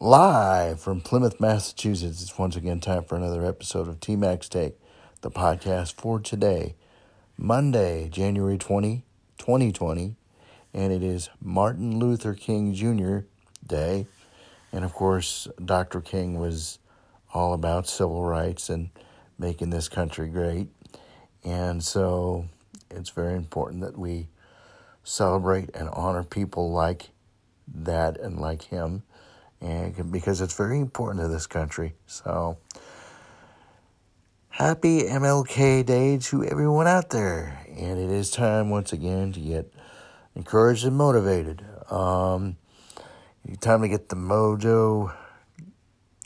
Live from Plymouth, Massachusetts, it's once again time for another episode of TMAC's Take, the podcast for today, Monday, January 20, 2020, and it is Martin Luther King Jr. Day. And of course, Dr. King was all about civil rights and making this country great. And so it's very important that we celebrate and honor people like that and like him and because it's very important to this country. So, happy MLK Day to everyone out there, and it is time once again to get encouraged and motivated. Um, time to get the mojo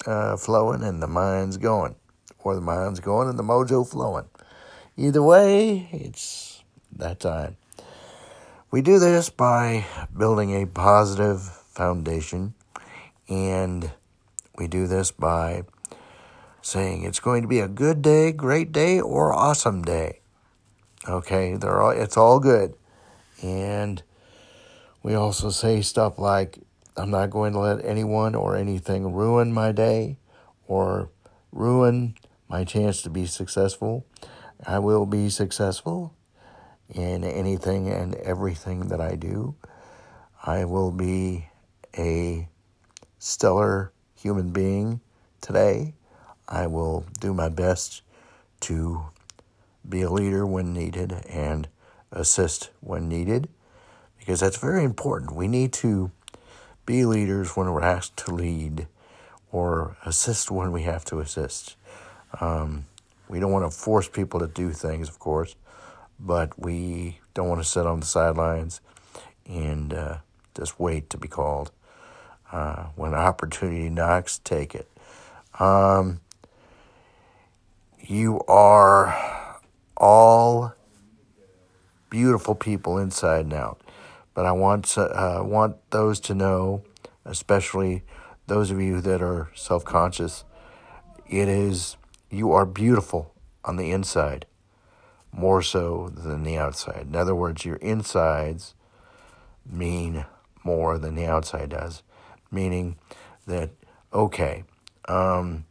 uh, flowing and the mind's going, or the mind's going and the mojo flowing. Either way, it's that time. We do this by building a positive foundation and we do this by saying it's going to be a good day, great day, or awesome day. Okay, they're all, it's all good. And we also say stuff like, I'm not going to let anyone or anything ruin my day or ruin my chance to be successful. I will be successful in anything and everything that I do. I will be a stellar human being today. I will do my best to be a leader when needed and assist when needed because that's very important. We need to be leaders when we're asked to lead or assist when we have to assist. Um, we don't want to force people to do things, of course, but we don't want to sit on the sidelines and uh, just wait to be called. Uh, when opportunity knocks, take it. Um, you are all beautiful people inside and out, but I want uh, want those to know, especially those of you that are self conscious. It is you are beautiful on the inside, more so than the outside. In other words, your insides mean more than the outside does meaning that, okay, um,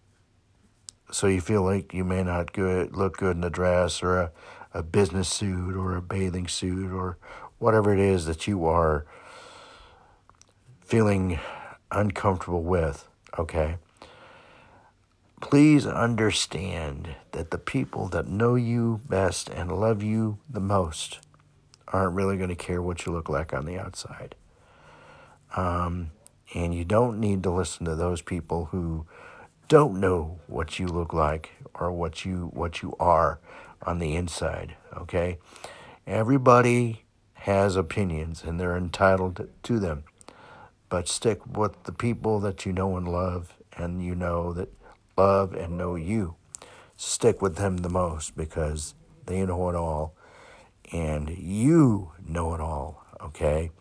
so you feel like you may not good, look good in a dress or a, a business suit or a bathing suit or whatever it is that you are feeling uncomfortable with, okay? Please understand that the people that know you best and love you the most aren't really going to care what you look like on the outside. Um, and you don't need to listen to those people who don't know what you look like or what you what you are on the inside, okay? Everybody has opinions and they're entitled to them. But stick with the people that you know and love and you know that love and know you. Stick with them the most because they know it all and you know it all, okay?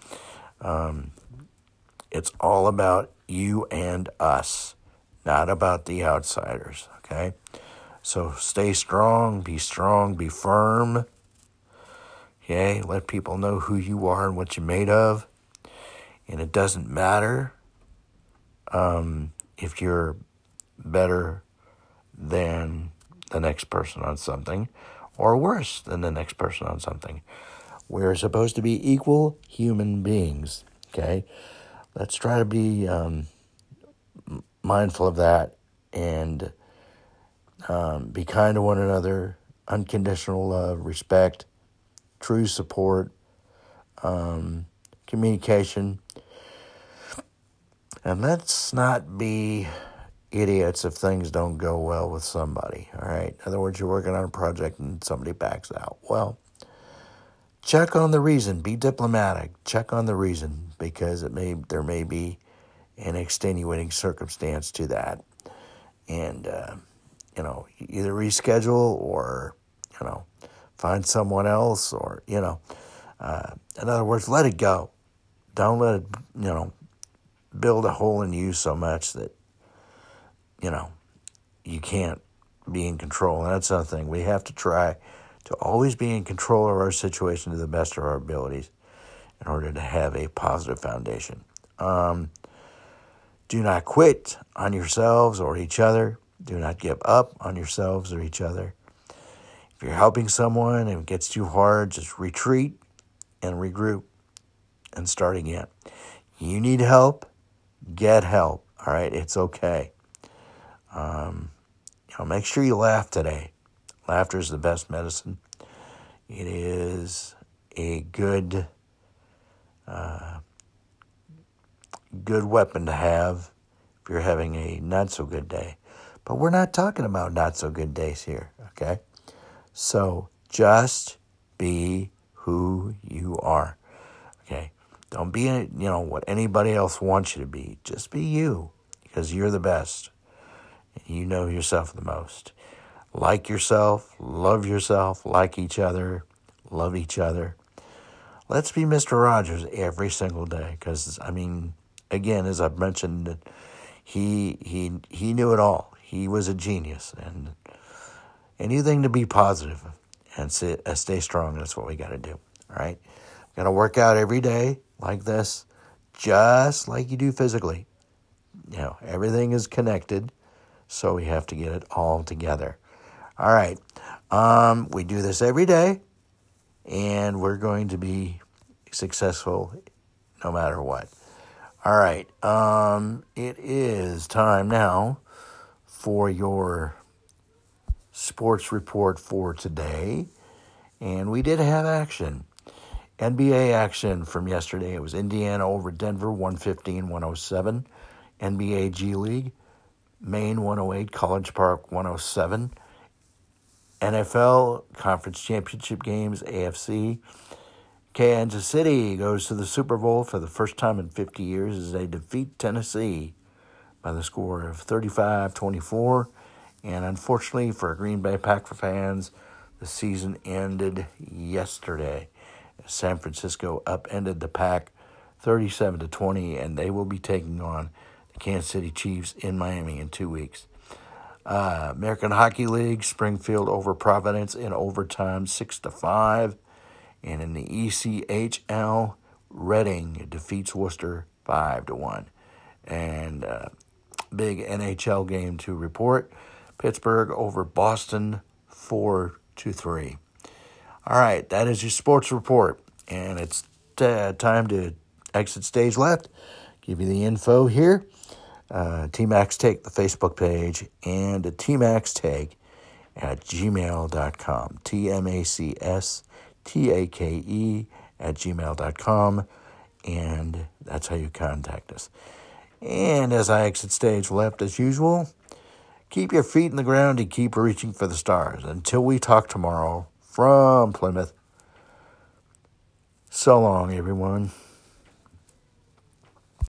Um, it's all about you and us, not about the outsiders, okay? So stay strong, be strong, be firm. Okay, let people know who you are and what you're made of. And it doesn't matter um, if you're better than the next person on something or worse than the next person on something. We're supposed to be equal human beings, okay? Let's try to be um, mindful of that and um, be kind to one another, unconditional love, respect, true support, um, communication. And let's not be idiots if things don't go well with somebody, all right? In other words, you're working on a project and somebody backs out. Well, check on the reason, be diplomatic, check on the reason because it may there may be an extenuating circumstance to that, and uh, you know either reschedule or you know find someone else or you know uh, in other words let it go. Don't let it you know build a hole in you so much that you know you can't be in control. And that's something we have to try to always be in control of our situation to the best of our abilities in order to have a positive foundation. Um, Do not quit on yourselves or each other. Do not give up on yourselves or each other. If you're helping someone and it gets too hard, just retreat and regroup and start again. You need help, get help. All right, it's okay. Um, you know, make sure you laugh today. Laughter is the best medicine. It is a good, uh, good weapon to have if you're having a not so good day. But we're not talking about not so good days here, okay? So just be who you are, okay? Don't be, you know, what anybody else wants you to be. Just be you because you're the best. You know yourself the most. Like yourself, love yourself, like each other, love each other. Let's be Mr. Rogers every single day because, I mean, again, as I've mentioned, he, he, he knew it all. He was a genius. And anything to be positive and sit, uh, stay strong, that's what we got to do. All right? Got to work out every day like this, just like you do physically. You know, everything is connected, so we have to get it all together. All right. Um, we do this every day, and we're going to be successful no matter what. All right. Um, it is time now for your sports report for today. And we did have action. NBA action from yesterday. It was Indiana over Denver, 115 107. NBA G League, Maine 108, College Park 107. NFL Conference Championship games, AFC. Kansas City goes to the Super Bowl for the first time in 50 years as they defeat Tennessee by the score of 35 24. And unfortunately for a Green Bay Packer fans, the season ended yesterday. San Francisco upended the pack 37 to 20, and they will be taking on the Kansas City Chiefs in Miami in two weeks. Uh, American Hockey League, Springfield over Providence in overtime, six to five, and in the ECHL, Reading defeats Worcester five to one, and uh, big NHL game to report: Pittsburgh over Boston four to three. All right, that is your sports report, and it's uh, time to exit stage left. Give you the info here. Uh, TMAC's Take, the Facebook page, and a TMAC's Take at gmail.com. T-M-A-C-S-T-A-K-E at gmail.com. And that's how you contact us. And as I exit stage left, as usual, keep your feet in the ground and keep reaching for the stars. Until we talk tomorrow, from Plymouth. So long, everyone.